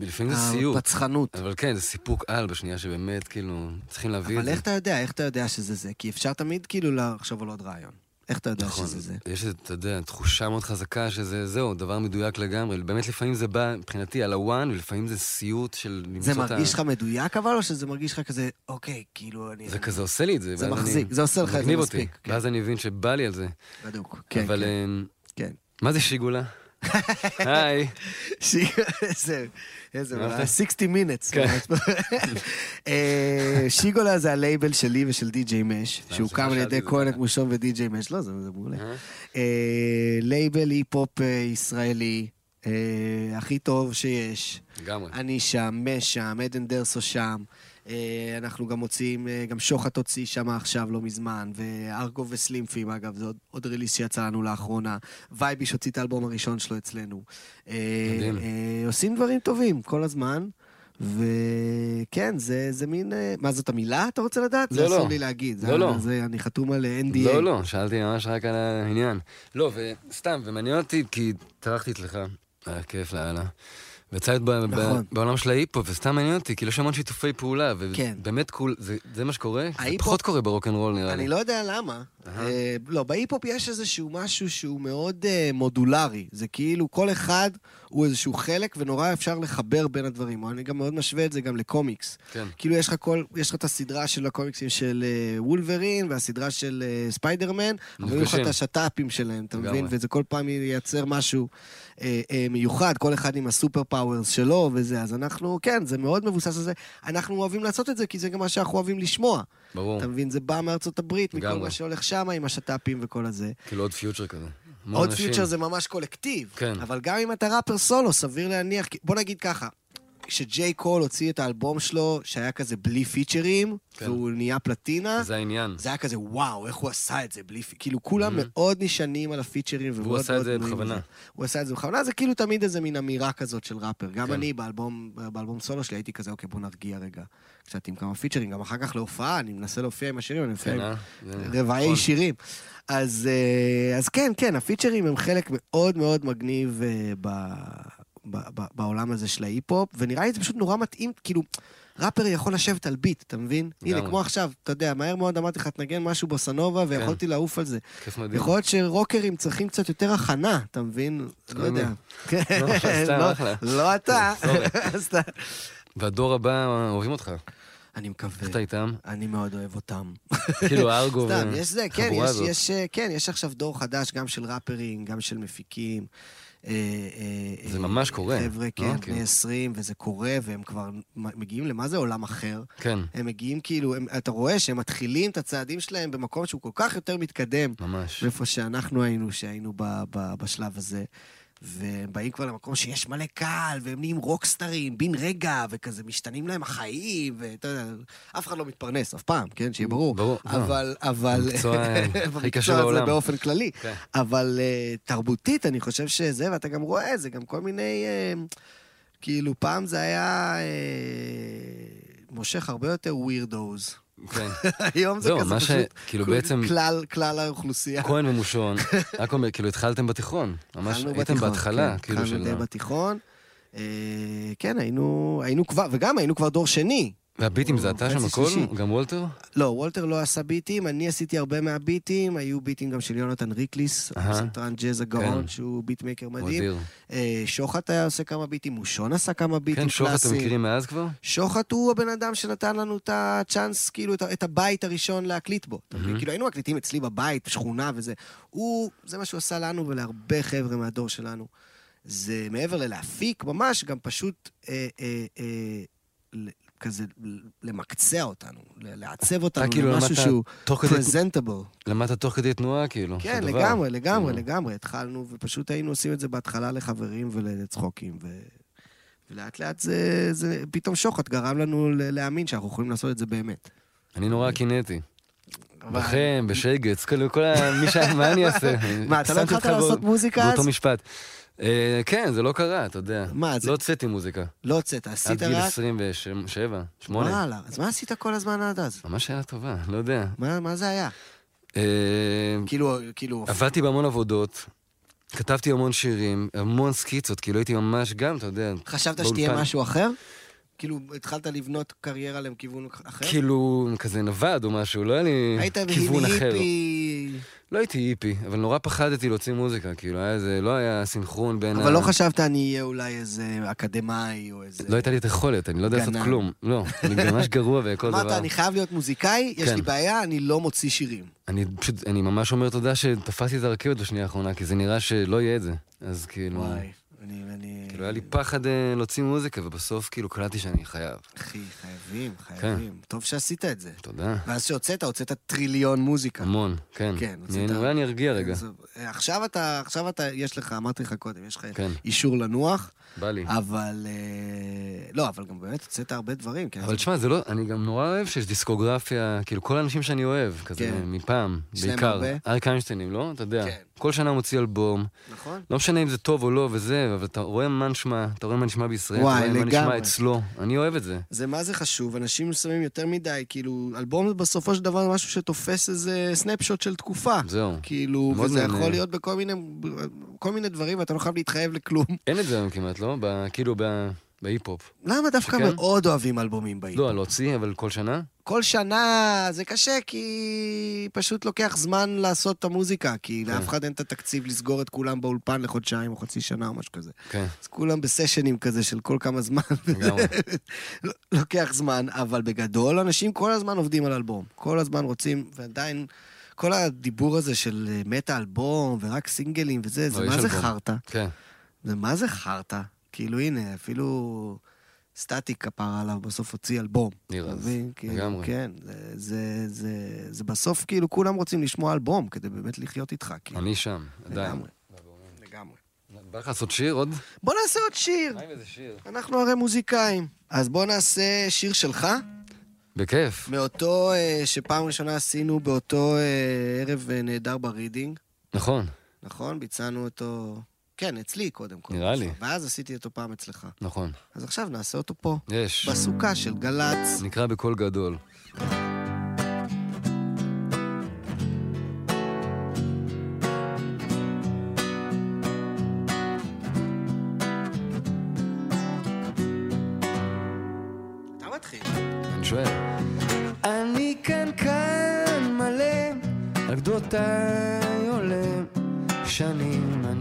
לפעמים זה סיוט. הפצחנות. אבל כן, זה סיפוק על בשנייה שבאמת, כאילו, צריכים להביא את אבל זה. איך אתה יודע? איך אתה יודע שזה זה? כי אפשר תמיד כאילו לחשוב על עוד רעיון. איך אתה יודע נכון, שזה זה? יש, אתה יודע, תחושה מאוד חזקה שזה, זהו, דבר מדויק לגמרי. באמת לפעמים זה בא, מבחינתי, על הוואן, ולפעמים זה סיוט של למצוא זה את ה... מרגיש לך מדויק אבל, או שזה מרגיש לך כזה, אוקיי, כאילו אני... זה כזה עושה לי את זה. זה מחזיק, אני- זה עושה לך את זה מספיק, אותי. כן. ואז אני מבין שבא לי על זה. בדוק. כן, אבל כן, אמ, כן. מה זה שיגולה? היי. איזה, איזה, אהבת? 60 minutes. כן. אה, שיגולה זה הלייבל שלי ושל די.ג'יי מש, למה שהוקם על ידי כהן? את מושון ודי.ג'יי מש, לא, זה מעולה. אה? אה, לייבל היפ-הופ אה, ישראלי, אה, הכי טוב שיש. לגמרי. אני שם, מש שם, עדן דרסו שם. אה, אנחנו גם מוציאים, אה, גם שוחט הוציא שם עכשיו לא מזמן, וארגו וסלימפים, אגב, זה עוד, עוד release שיצא לנו לאחרונה. וייביש הוציא את האלבום הראשון שלו אצלנו. אה, מדהים. עושים דברים טובים כל הזמן, וכן, זה, זה מין... מה זאת המילה, אתה רוצה לדעת? לא, זה לא. אסור לי להגיד. לא, זה, לא. זה, אני חתום על NDA. לא, לא, שאלתי ממש רק על העניין. לא, וסתם, ומעניין אותי, כי התארחתי אצלך, היה כיף לאללה. ויצא להיות נכון. בעולם של ההיפ-הופ, וסתם מעניין אותי, כאילו יש המון שיתופי פעולה, כן. ובאמת cool, זה- זה מה שקורה? זה פחות קורה ברוקנרול נראה לי. אני לא יודע למה. אה, לא, בהיפ-הופ יש איזשהו משהו שהוא מאוד אה, מודולרי. זה כאילו כל אחד הוא איזשהו חלק, ונורא אפשר לחבר בין הדברים. אני גם מאוד משווה את זה גם לקומיקס. כן. כאילו יש לך כל, יש לך את הסדרה של הקומיקסים של אה, וולברין, והסדרה של אה, ספיידרמן, אבל יהיו לך. את השת"פים שלהם, אתה. מבין? וזה כל פעם ייצר משהו אה, אה, מיוחד, כל אחד עם ה super powers שלו וזה. אז אנחנו, כן, זה מאוד מבוסס על זה. אנחנו אוהבים לעשות את זה, כי זה גם מה שאנחנו אוהבים לשמוע. ברור. אתה מבין? זה בא מארצות הברית, מכל. מה שהולך שם עם השת"פים וכל הזה. כאילו Odd Future כזה. Odd. Future זה ממש קולקטיב. כן. אבל גם אם אתה ראפר סולו, סביר להניח... בוא נגיד ככה, כשג'יי קול הוציא את האלבום שלו, שהיה כזה בלי פיצ'רים, כן. והוא נהיה פלטינה, זה העניין. זה היה כזה, וואו, איך הוא עשה את זה בלי... פי-" כאילו, כולם מאוד נשענים על הפיצ'רים, והוא עשה את זה בכוונה. הוא עשה את זה בכוונה, זה כאילו תמיד איזה מין אמירה כזאת של ראפר. גם כן. אני באלבום, באלבום סולו שלי הייתי כזה, אוקיי, בוא נרגיע רגע. קצת עם כמה פיצ'רים, גם אחר כך להופעה, אני מנסה להופיע עם השירים, אני מופיע כן, עם אה? זה- רבעי נכון. שירים. אז, אה, אז כן, כן, הפיצ'רים הם חלק מאוד מאוד מגניב אה, ב, בעולם הזה של ההיפ-הופ, ונראה לי זה פשוט נורא מתאים, כאילו, ראפר יכול לשבת על ביט, אתה מבין? הנה. כמו עכשיו, אתה יודע, מהר מאוד אמרתי לך, תנגן משהו בוסנובה, ויכולתי לעוף על זה. כיף מדהים. יכול להיות שרוקרים צריכים קצת יותר הכנה, אתה מבין? לא יודע. כן, לא, לא-. לא אתה. סורי. סתם. והדור הבא אוהבים אותך. אני מקווה. איך אתה איתם? אני מאוד אוהב אותם. כאילו ארגו סתם, יש זה, כן, והחבורה יש, הזאת. כן, יש עכשיו דור חדש, גם של ראפרים, גם של מפיקים. אה, אה, זה אה, ממש קורה, חבר'ה, לא? כן, כאילו. בני 20, וזה קורה, והם כבר מגיעים למה זה עולם אחר. כן, הם מגיעים כאילו, הם, אתה רואה שהם מתחילים את הצעדים שלהם במקום שהוא כל כך יותר מתקדם. ממש. מאיפה שאנחנו היינו, שהיינו ב, ב, בשלב הזה. והם באים כבר למקום שיש מלא קהל, והם נהיים רוקסטרים, בן רגע, וכזה משתנים להם החיים, ואתה יודע, אף אחד לא מתפרנס אף פעם, כן? שיהיה ברור. ברור, לא. אבל, אבל... המקצוע הכי קשה במקצוע בעולם. באופן כללי. כן. אבל uh, תרבותית, אני חושב שזה, ואתה גם רואה את זה, גם כל מיני... Uh, כאילו, פעם זה היה uh, מושך הרבה יותר ווירדוז. כן. היום זה כזה פשוט... כאילו בעצם- כלל, כלל האוכלוסייה. כהן ומושון, רק אומר, כאילו התחלתם בתיכון. ממש התחלנו הייתם בהתחלה, כן, כאילו התחלנו של... די בתיכון. אה, כן, היינו כבר, וגם היינו כבר דור שני. והביטים זה אתה שם הכל? גם וולטר? לא, וולטר לא עשה ביטים, אני עשיתי הרבה מהביטים, היו ביטים גם של יונתן ריקליס. סנטרן ג'אז הגאון, כן. שהוא beatmaker הוא מדהים. אה, שוחט היה עושה כמה ביטים, מושון עשה כמה ביטים כן, שוחט אתם קלאסיים. מכירים מאז כבר? שוחט הוא הבן אדם שנתן לנו את הצ'אנס, כאילו, את, הבית הראשון להקליט בו. כאילו, היינו מקליטים אצלי בבית, בשכונה וזה. הוא, זה מה שהוא עשה לנו ולהרבה חבר'ה מהדור שלנו. זה מעבר ללהפיק, ממש, גם פשוט אה, אה, כזה למקצע אותנו, לעצב אותנו כאילו למשהו שהוא פרזנטבל. למדת תוך כדי תנועה, כאילו. כן, זה דבר. לגמרי, לגמרי, Mm. לגמרי. התחלנו, ופשוט היינו עושים את זה בהתחלה לחברים ולצחוקים, ו... ולאט לאט זה, זה פתאום שוחט גרם לנו להאמין שאנחנו יכולים לעשות את זה באמת. אני נורא קינאתי. בכם, בשייגץ, כאילו כל ה... מי ש... מה אני אעשה? מה, אתה לא התחלת לעשות מוזיקה באותו אז? משפט. אה, כן, זה לא קרה, אתה יודע. מה, זה- לא הוצאתי מוזיקה. לא הוצאת, עד עשית גיל רק... 27, 8. וואלה, אז מה עשית כל הזמן עד אז? ממש שאלה טובה, לא יודע. מה, מה זה היה? אה, כאילו, כאילו... עבדתי בהמון עבודות, כתבתי המון שירים, המון סקיצות, כאילו הייתי ממש גם, אתה יודע, חשבת שתהיה. משהו אחר? כאילו, התחלת לבנות קריירה לכיוון אחר? כאילו כזה נווד או משהו, לא היה לי היית כיוון. אחר. לא הייתי היפי, אבל נורא פחדתי להוציא מוזיקה, כאילו היה איזה, לא היה סינכרון בין אבל לא חשבת אני אהיה אולי איזה אקדמאי או איזה... לא הייתה לי את היכולת, אני לא יודע לעשות. כלום. לא, אני ממש גרוע בכל דבר. אמרת, אני חייב להיות מוזיקאי, יש כן. לי בעיה, אני לא מוציא שירים. אני פשוט, אני ממש אומר תודה שתפסתי את הרכבת בשנייה האחרונה, כי זה נראה שלא יהיה את זה. אז כאילו, וואי, אני... אני... כאילו היה לי פחד אה, להוציא מוזיקה, ובסוף כאילו קלטתי שאני חייב. אחי, חייבים, כן. חייבים. טוב שעשית את זה. תודה. ואז שהוצאת, הוצאת טריליון מוזיקה. המון, כן. כן, הוצאת- אולי אני ארגיע רגע. אז, אה, עכשיו אתה, עכשיו אתה, יש לך, אמרתי לך קודם, יש לך כן. אישור לנוח, בא לי. אבל... אה, לא, אבל גם באמת הוצאת הרבה דברים. כן, אבל תשמע, זה לא, אני גם נורא אוהב שיש דיסקוגרפיה, כאילו כל האנשים שאני אוהב, כזה כן. מפעם, בעיקר. אריק איינשטיינים, לא? אתה יודע. כן. כל שנה מוציא אלבום, נכון? לא משנה אם זה טוב או לא וזה, אבל אתה רואה מה נשמע, אתה רואה מה נשמע בישראל, וואי, אתה רואה מה נשמע. אצלו. אני אוהב את זה. זה מה זה חשוב, אנשים שמים יותר מדי, כאילו, אלבום זה בסופו של דבר משהו שתופס איזה סנפשוט של תקופה. זהו. כאילו, וזה נהנה. יכול להיות בכל מיני, מיני דברים, ואתה לא חייב להתחייב לכלום. אין את זה היום כמעט, לא? ב- כאילו ב- בהיפ-הופ. למה דווקא שכן? מאוד אוהבים אלבומים בהיפ? לא, להוציא, אבל כל שנה? כל שנה זה קשה, כי פשוט לוקח זמן לעשות את המוזיקה, כי כן. לאף אחד אין את התקציב לסגור את כולם באולפן לחודשיים או חצי שנה או משהו כזה. כן, אז כולם בסשנים כזה של כל כמה זמן. לגמרי. לוקח זמן, אבל בגדול אנשים כל הזמן עובדים על אלבום. כל הזמן רוצים, ועדיין, כל הדיבור הזה של אה, מת האלבום ורק סינגלים וזה, זה לא, מה זה. חרטא? כן. זה מה זה חרטא? כאילו, הנה, אפילו סטטיק כפרה עליו בסוף הוציא אלבום. אז, מבין? כאילו, לגמרי. כן, זה, זה, זה, זה בסוף כאילו כולם רוצים לשמוע אלבום כדי באמת לחיות איתך. כאילו. אני שם, עדיין. לגמרי. לגמרי. בא לך לעשות שיר עוד? בוא נעשה עוד שיר. מה עם איזה שיר? אנחנו הרי מוזיקאים. אז בוא נעשה שיר שלך, בכיף. מאותו אה, שפעם ראשונה עשינו באותו אה, ערב אה, נהדר ברידינג, נכון, נכון? ביצענו אותו, כן, אצלי קודם כל. נראה לי. ואז עשיתי אותו פעם אצלך. נכון. אז עכשיו נעשה אותו פה, יש. בסוכה של גל"צ. נקרא בקול גדול. אתה מתחיל. אני שואל. אני כאן כאן מלא, על גדותיי עולה. שנים אני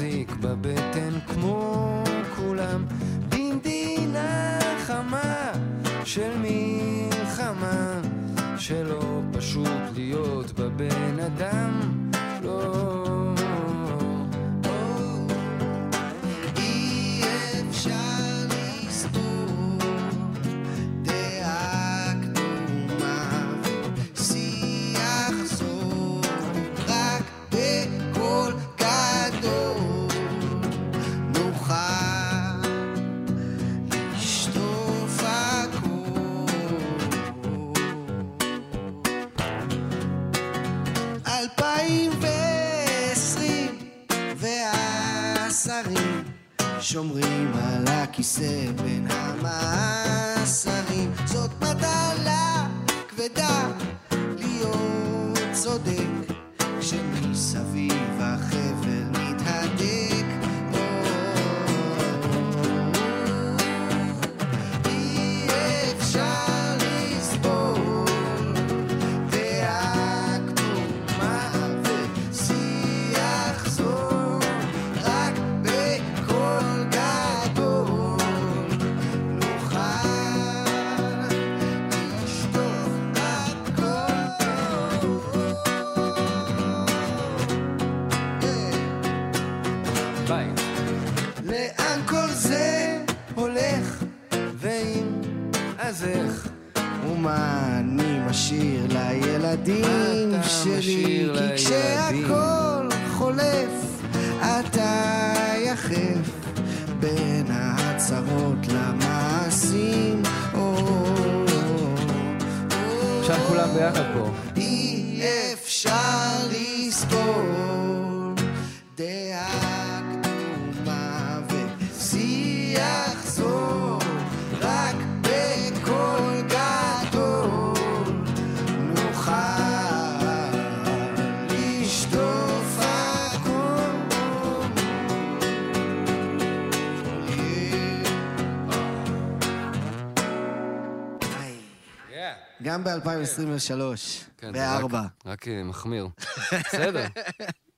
מחזיק בבטן כמו כולם, במדינה חמה של מלחמה, שלא פשוט להיות בבן אדם, שומרים על הכיסא בין המאסרים זאת מטלה כבדה להיות צודק כשמסביב החבל איך? ומה אני משאיר לילדים שלי? כי? כשהכל חולף, אתה יחף בין ההצהרות למעשים. עכשיו כולם ביחד פה. אי אפשר גם ב-2023, כן, זה בארבע. רק- רק אה, מחמיר. בסדר.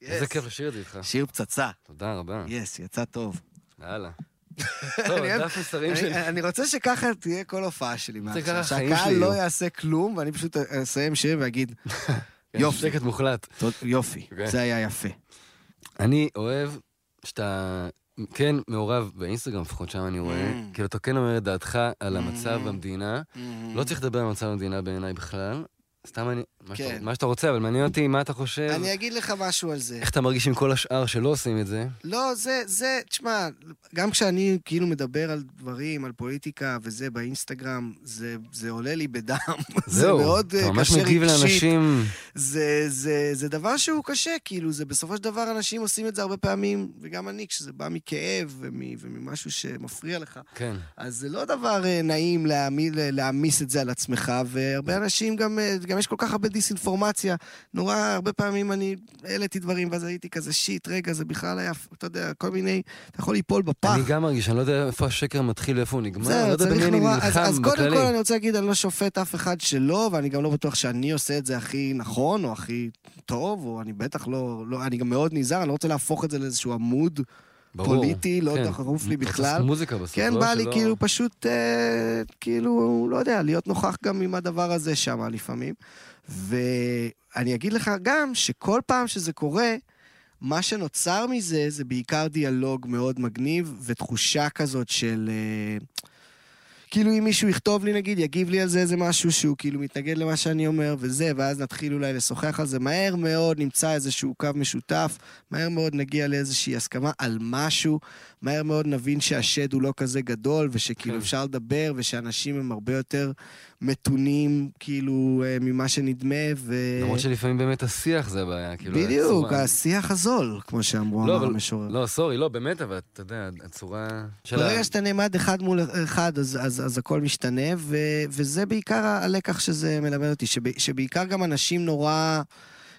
איזה כיף לשיר את זה איתך. שיר פצצה. תודה רבה. יס, יצא טוב. יאללה. טוב, דף מסרים שלי. אני רוצה שככה תהיה כל הופעה שלי שהקהל לא. יעשה כלום, ואני פשוט אסיים שיר ואגיד, יופי. שקט מוחלט. "טוב, יופי, אוקיי. זה היה יפה. אני אוהב שאתה כן מעורב באינסטגרם, לפחות שם אני רואה. Mm. כאילו, אתה כן אומר את דעתך על המצב במדינה. לא צריך לדבר על מצב המדינה בעיניי בכלל, סתם אני... מה שאתה- כן. מה שאתה רוצה, אבל מעניין אותי מה אתה חושב. אני אגיד לך משהו על זה. איך אתה מרגיש עם כל השאר שלא עושים את זה? לא, זה, זה, תשמע, גם כשאני כאילו מדבר על דברים, על פוליטיקה וזה באינסטגרם, זה, זה עולה לי בדם. זה זהו, מאוד אתה אה, ממש קשה מגיב רגשית. לאנשים... זה, זה, זה דבר שהוא קשה, כאילו, זה בסופו של דבר אנשים עושים את זה הרבה פעמים, וגם אני, כשזה בא מכאב ומ, וממשהו שמפריע לך. כן. אז זה לא דבר אה, נעים להעמי- להעמיס את זה על עצמך, והרבה אנשים גם, אה, גם יש כל כך הרבה דיסאינפורמציה. נורא, הרבה פעמים אני העליתי דברים, ואז הייתי כזה, שיט, רגע, זה בכלל היה, אתה יודע, כל מיני, אתה יכול ליפול בפח. אני גם מרגיש, אני לא יודע איפה השקר מתחיל ואיפה הוא נגמר, אני לא יודע במי אני נורא... אז, אז נלחם קודם בכללי. כל אני רוצה להגיד, אני לא שופט אף אחד שלא, ואני גם לא בטוח שאני עושה את זה הכי נכון, או הכי טוב, או אני בטח לא... לא אני גם מאוד נזהר, אני לא רוצה להפוך את זה לאיזשהו עמוד ברור, פוליטי, לא כן. דחוף לי בכלל. מוזיקה בסוף, כן, לא בא לי שלא- כאילו פשוט, אה, כאילו, לא יודע, להיות נוכח גם עם הדבר הזה שם לפעמים. ואני אגיד לך גם שכל פעם שזה קורה, מה שנוצר מזה זה בעיקר דיאלוג מאוד מגניב ותחושה כזאת של... אה, כאילו אם מישהו יכתוב לי נגיד, יגיב לי על זה איזה משהו שהוא כאילו מתנגד למה שאני אומר וזה, ואז נתחיל אולי לשוחח על זה, מהר מאוד נמצא איזשהו קו משותף, מהר מאוד נגיע לאיזושהי הסכמה על משהו, מהר מאוד נבין שהשד הוא לא כזה גדול, ושכאילו כן. אפשר לדבר, ושאנשים הם הרבה יותר מתונים, כאילו, אה, ממה שנדמה, ו... למרות שלפעמים באמת השיח זה הבעיה, כאילו... בדיוק, הצורה- השיח הזול, כמו שאמרו, לא, אמר אבל- המשורר. לא, סורי, לא, באמת, אבל אתה יודע, הצורה של. ברגע שאתה נעמד אחד מול אחד, אז, אז, אז הכל משתנה, ו, וזה בעיקר הלקח שזה מלמד אותי, שב, שבעיקר גם אנשים נורא,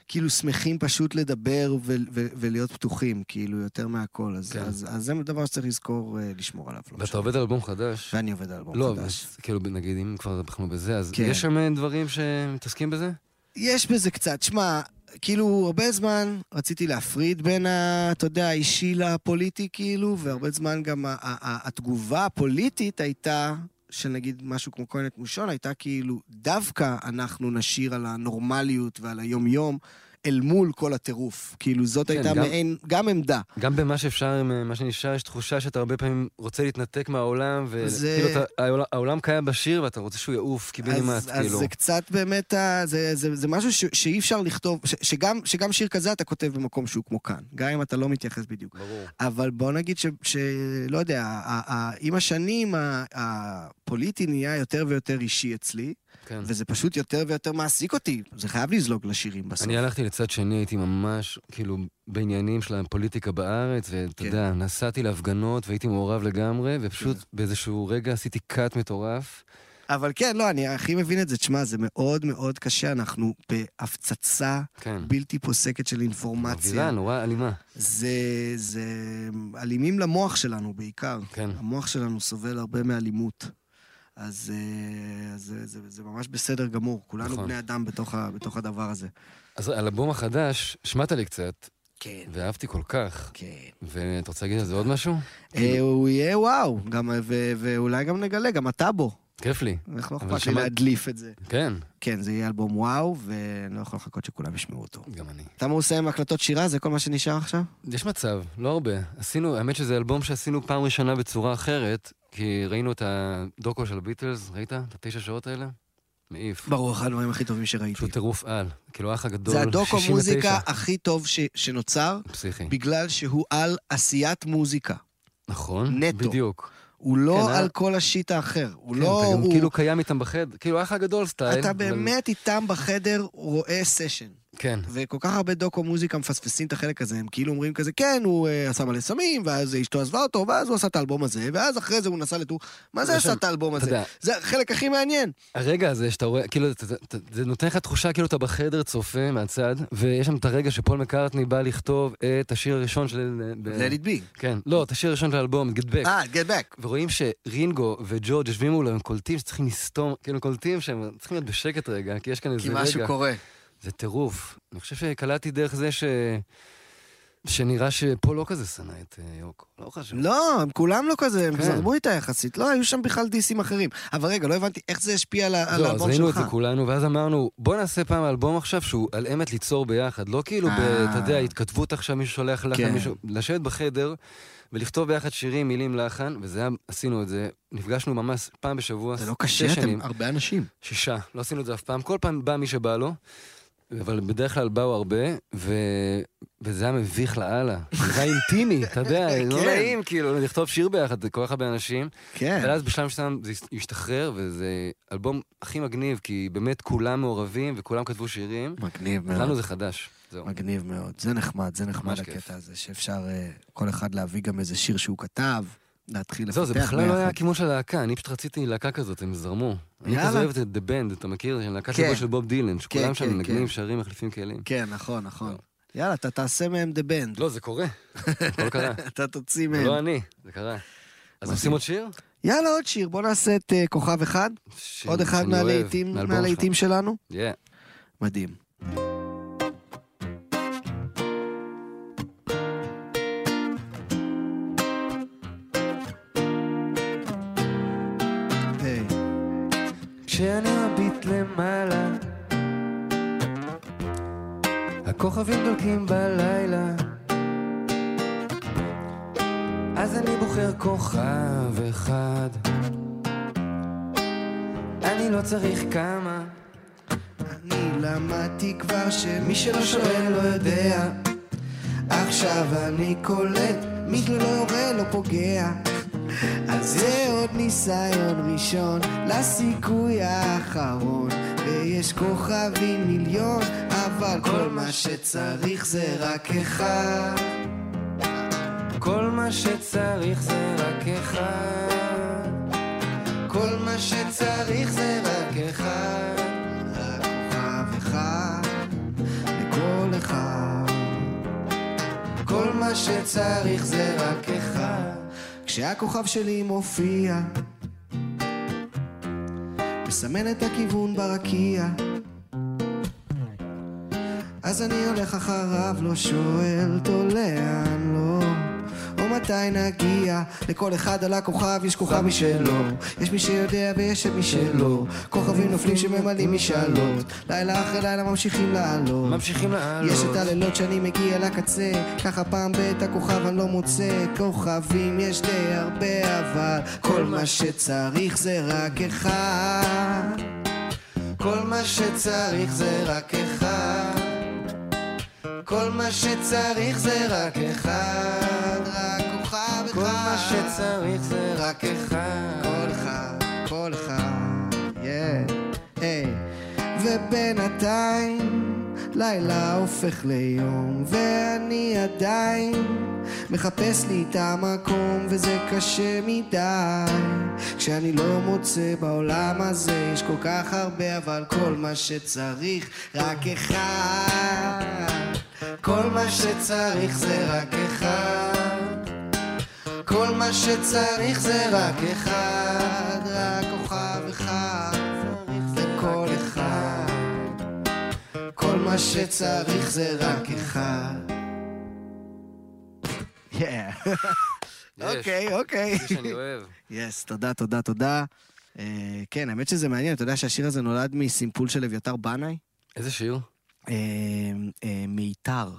כאילו, שמחים פשוט לדבר ו, ו, ולהיות פתוחים, כאילו, יותר מהכל. אז, כן. אז, אז זה דבר שצריך לזכור אה, לשמור עליו. לא ואתה משנה. עובד על אלבום חדש. ואני עובד על אלבום לא, חדש. אז כאילו, נגיד, אם כבר אנחנו בזה, אז כן. יש שם אה, דברים שמתעסקים בזה? יש בזה קצת, שמע, כאילו, הרבה זמן רציתי להפריד בין, ה, אתה יודע, האישי לפוליטי, כאילו, והרבה זמן גם ה, ה, ה, התגובה הפוליטית הייתה, של נגיד משהו כמו כהנת מושון, הייתה כאילו, דווקא אנחנו נשיר על הנורמליות ועל היום-יום. אל מול כל הטירוף. כאילו, זאת כן, הייתה גם- מעין, גם עמדה. גם במה שאפשר, אה, מה שנשאר, יש תחושה שאתה הרבה פעמים רוצה להתנתק מהעולם, זה- וכאילו, אתה- העולם- העולם קיים בשיר ואתה רוצה שהוא יעוף קיבינימט, אז, אז כאילו. זה קצת באמת, ה- זה, זה, זה משהו ש, שאי אפשר לכתוב, ש, שגם, שגם שיר כזה אתה כותב במקום שהוא כמו כאן, גם אם אתה לא מתייחס בדיוק. ברור. אבל בוא נגיד ש... ש לא יודע, ה- ה- עם השנים הפוליטי נהיה יותר ויותר אישי אצלי, כן. וזה פשוט יותר ויותר מעסיק אותי. זה חייב לזלוג לשירים בסוף. אני הלכתי לצד שני, הייתי ממש, כאילו, בעניינים של הפוליטיקה בארץ, ואתה כן. יודע, נסעתי להפגנות והייתי מעורב לגמרי, ופשוט כן. באיזשהו רגע עשיתי קאט מטורף. אבל כן, לא, אני הכי מבין את זה. תשמע, זה מאוד מאוד קשה, אנחנו בהפצצה כן. בלתי פוסקת של אינפורמציה. מבהילה, נורא אלימה. זה, זה אלימים למוח שלנו בעיקר. כן. המוח שלנו סובל הרבה מאלימות. אז אה, אז זה, זה, זה ממש בסדר גמור. כולנו נכון. בני אדם בתוך, ה, בתוך הדבר הזה. אז על האלבום החדש, שמעת לי קצת, כן, ואהבתי כל כך. כן. ואתה רוצה להגיד על זה עוד משהו? אה, הוא יהיה וואו, גם, ו, ואולי גם נגלה, גם אתה בו. כיף לי. איך לא אכפת לי להדליף את זה. כן, כן, זה יהיה אלבום וואו, ואני לא יכול לחכות שכולם ישמעו אותו. גם אני. אתה מעושה עם הקלטות שירה? זה כל מה שנשאר עכשיו? יש מצב, לא הרבה. עשינו, האמת שזה אלבום שעשינו פעם ראשונה בצורה אחרת, כי ראינו את הדוקו של הביטלס, ראית? את התשע שעות האלה? מעיף. ברור, אחד הדברים הכי טובים שראיתי. פשוט טירוף על. כאילו האח הגדול, זה הדוקו 69. מוזיקה הכי טוב ש, שנוצר, פסיכי. בגלל שהוא על עשיית מוזיקה. נכון? נטו. בדיוק. הוא לא כן, על אה? כל השיט האחר. הוא כן, לא... אתה גם הוא... כאילו קיים איתם בחדר, כאילו האח הגדול סטייל. אתה אבל- באמת איתם בחדר רואה סשן. כן. וכל כך הרבה דוקו מוזיקה מפספסים את החלק הזה, הם כאילו אומרים כזה, כן, הוא אה, עשה מלא סמים, ואז אשתו עזבה אותו, ואז הוא עשה את האלבום הזה, ואז אחרי זה הוא נסע לטור. מה זה עשה את האלבום הזה? יודע. זה החלק הכי מעניין. הרגע הזה שאתה רואה, כאילו, אתה- אתה- זה נותן לך תחושה כאילו אתה בחדר צופה מהצד, ויש שם את הרגע שפול מקארטני בא לכתוב את השיר הראשון של... ב- Let it be. כן, לא, את השיר הראשון של האלבום, Get Back. אה, get back. ורואים שרינגו וג'ורג' יושבים מולו, הם קולטים שצריכים לסתום, כאילו קולטים שהם צריכים להיות בשקט רגע, כי יש כאן איזה כי. משהו קורה. זה טירוף. אני חושב שקלטתי דרך זה ש... שנראה שפה לא כזה שנא את אה, יוקו, לא חשוב. לא, הם כולם לא כזה, הם כן. זרמו איתה יחסית. לא, היו שם בכלל דיסים אחרים. אבל רגע, לא הבנתי איך זה השפיע על ה- על לא, אז האלבום ראינו את שלך. זה כולנו, ואז אמרנו, בוא נעשה פעם אלבום עכשיו שהוא על אמת ליצור ביחד. לא כאילו, אה. אתה יודע, התכתבות עכשיו, מישהו שולח לחן, כן. מישהו... לשבת בחדר ולכתוב ביחד שירים, מילים, לחן, וזה היה, עשינו את זה. נפגשנו ממש פעם בשבוע. זה לא קשה, שנים. אתם הרבה אנשים. שישה, לא עשינו את זה אף פעם, כל פעם בא מי שבא לו, אבל בדרך כלל באו הרבה, ו... וזה היה מביך לאללה. זה היה אינטימי, אתה יודע, לא כן. נעים כאילו לכתוב שיר ביחד, כל כך הרבה אנשים. כן. אבל אז בשלב מסוים זה השתחרר, וזה אלבום הכי מגניב, כי באמת כולם מעורבים וכולם כתבו שירים. מגניב לנו מאוד. זה חדש, זהו. מגניב מאוד. זה נחמד, זה נחמד כיף. הקטע הזה, שאפשר אה, כל אחד להביא גם איזה שיר שהוא כתב, להתחיל לפתח זהו, זה בכלל לא היה ביחד. הכיוון של הלהקה, אני פשוט רציתי להקה כזאת, הם זרמו. אני. כזה אוהב את The Band, אתה מכיר? להקה כן. של בוב דילן, שכולם כן, שם כן, מנגנים, כן. שרים, מחליפים כלים. כן, נכון, נכון. לא. יאללה, אתה תעשה מהם דה בנד. לא, זה קורה. הכל קרה. אתה תוציא מהם. לא אני, זה קרה. אז. עושים עוד שיר? יאללה, עוד שיר. בוא נעשה את אה, כוכב אחד. עוד אחד מהלהיטים שלנו. מדהים. הכוכבים דולקים בלילה, אז אני בוחר כוכב אחד. אני לא צריך כמה, אני למדתי כבר שמי שלא שואל לא יודע. עכשיו אני קולט, מי שלא יורה לא פוגע. אז זה עוד ניסיון ראשון לסיכוי האחרון. ויש כוכבים מיליון אבל כל מה שצריך זה רק אחד. כל מה שצריך זה רק אחד. כל מה שצריך זה רק אחד. רק כוכב אחד לכל אחד. כל מה שצריך זה רק אחד. כשהכוכב שלי מופיע מסמן את הכיוון ברקיע אז אני הולך אחריו, לא שואל אותו לאן לא או מתי נגיע לכל אחד על הכוכב יש כוכב משלו. יש מי שיודע ויש את מי שלא. כוכבים נופלים שממלאים משאלות. לילה אחרי לילה ממשיכים לעלות. ממשיכים לעלות. יש את הלילות שאני מגיע לקצה. ככה פעם בעת הכוכב אני לא מוצא. כוכבים יש די הרבה אבל כל מה שצריך זה רק אחד. כל מה שצריך זה רק אחד כל מה שצריך זה רק אחד רק כוכב אחד כל מה שצריך זה רק אחד. כל אחד, כל אחד, yeah, היי. ובינתיים לילה הופך ליום ואני עדיין מחפש לי את המקום וזה קשה מדי כשאני לא מוצא בעולם הזה יש כל כך הרבה אבל כל מה שצריך רק אחד כל מה שצריך זה רק אחד כל מה שצריך זה רק אחד, רק כוכב אחד, לכל אחד. כל מה שצריך זה רק אחד. Yeah. אוקיי, אוקיי. זה שאני אוהב. יס, תודה, תודה, תודה. אה, כן, האמת שזה מעניין, אתה יודע שהשיר הזה נולד מסימפול של אביתר בנאי? איזה שיר? אה, אה, מיתר.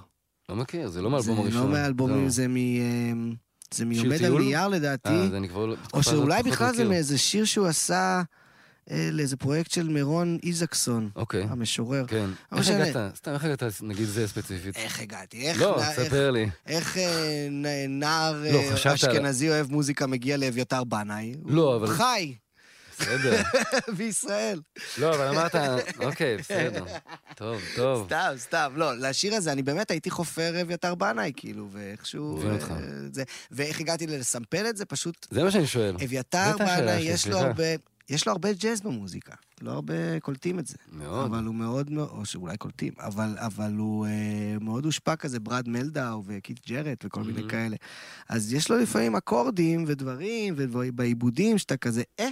לא מכיר, זה לא מאלבום זה הראשון. לא מהאלבומים, זהו. זה מ... אה, זה מעומד על? נייר לדעתי. אה, זה אני כבר... לא- או שאולי בכלל זה. מאיזה שיר שהוא עשה לאיזה פרויקט של מירון איזקסון, אוקיי, המשורר. כן. לא איך. הגעת? סתם, איך הגעת, נגיד זה ספציפית? איך הגעתי? איך, לא, ספר לי. איך נער לא, אשכנזי אוהב מוזיקה מגיע לאביתר בנאי? לא, אבל- חי בסדר. בישראל. לא, אבל אמרת, אוקיי, בסדר. טוב, טוב. סתם, סתם. לא, לשיר הזה, אני באמת הייתי חופר אביתר בנאי, כאילו, ואיכשהו... מבין אותך. אה, זה- ואיך הגעתי לסמפל את זה? פשוט זה מה שאני שואל. אביתר בנאי, יש לו. הרבה... יש לו הרבה ג'אז במוזיקה, לא הרבה קולטים את זה. מאוד. אבל הוא מאוד, מאוד- או שאולי קולטים, אבל, אבל הוא אה, מאוד הושפע כזה, ברד מלדאו וקית' ג'ארט וכל מיני Mhm. כאלה. אז יש לו לפעמים אקורדים ודברים, ובעיבודים שאתה כזה, אה,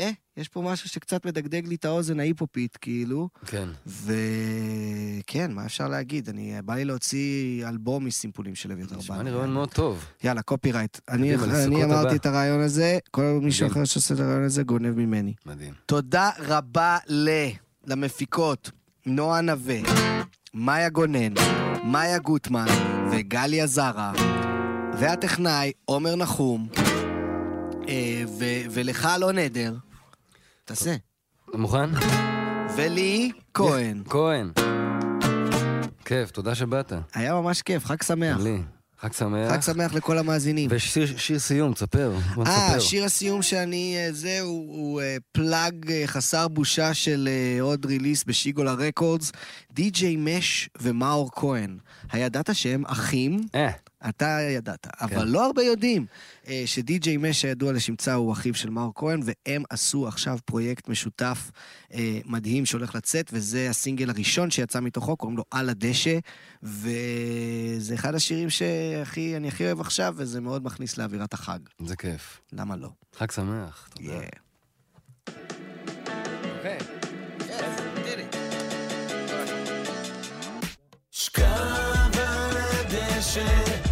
אה, יש פה משהו שקצת מדגדג לי את האוזן ההיפופית, כאילו. כן. וכן, מה אפשר להגיד? אני, בא לי להוציא אלבום מסימפולים של אביתר נשמע בנאי. לי רעיון מאוד טוב. יאללה, copyright. אני, קדימה, אני לסוכות אמרתי הבא. את הרעיון הזה, כל מישהו מדהים. אחר שעושה את הרעיון הזה גונב ממני. מדהים. תודה רבה ל... למפיקות נועה נווה, מאיה גונן, מאיה גוטמן וגליה זרה, והטכנאי עומר נחום, ולך אלון עדר, תעשה, מוכן? ולי כהן. כהן. כיף, תודה שבאת. היה ממש כיף, חג שמח. לי. חג שמח. חג שמח לכל המאזינים. ושיר שיר סיום, תספר. אה. שיר הסיום שאני... אה, זה, הוא, הוא אה, פלאג אה, חסר בושה של אה, עוד ריליס בשיגולה רקורדס, די.ג'יי מש ומאור כהן. הידעת שהם אחים? אה, אתה ידעת, אבל לא הרבה יודעים אה, שדי.ג'יי מש הידוע לשמצה הוא אחיו של מאור כהן, והם עשו עכשיו פרויקט משותף אה, מדהים שהולך לצאת, וזה הסינגל הראשון שיצא מתוכו, קוראים לו על הדשא, וזה אחד השירים שאני הכי אוהב עכשיו, וזה מאוד מכניס לאווירת החג. זה כיף. למה לא? חג שמח. תודה. Yeah. שכב על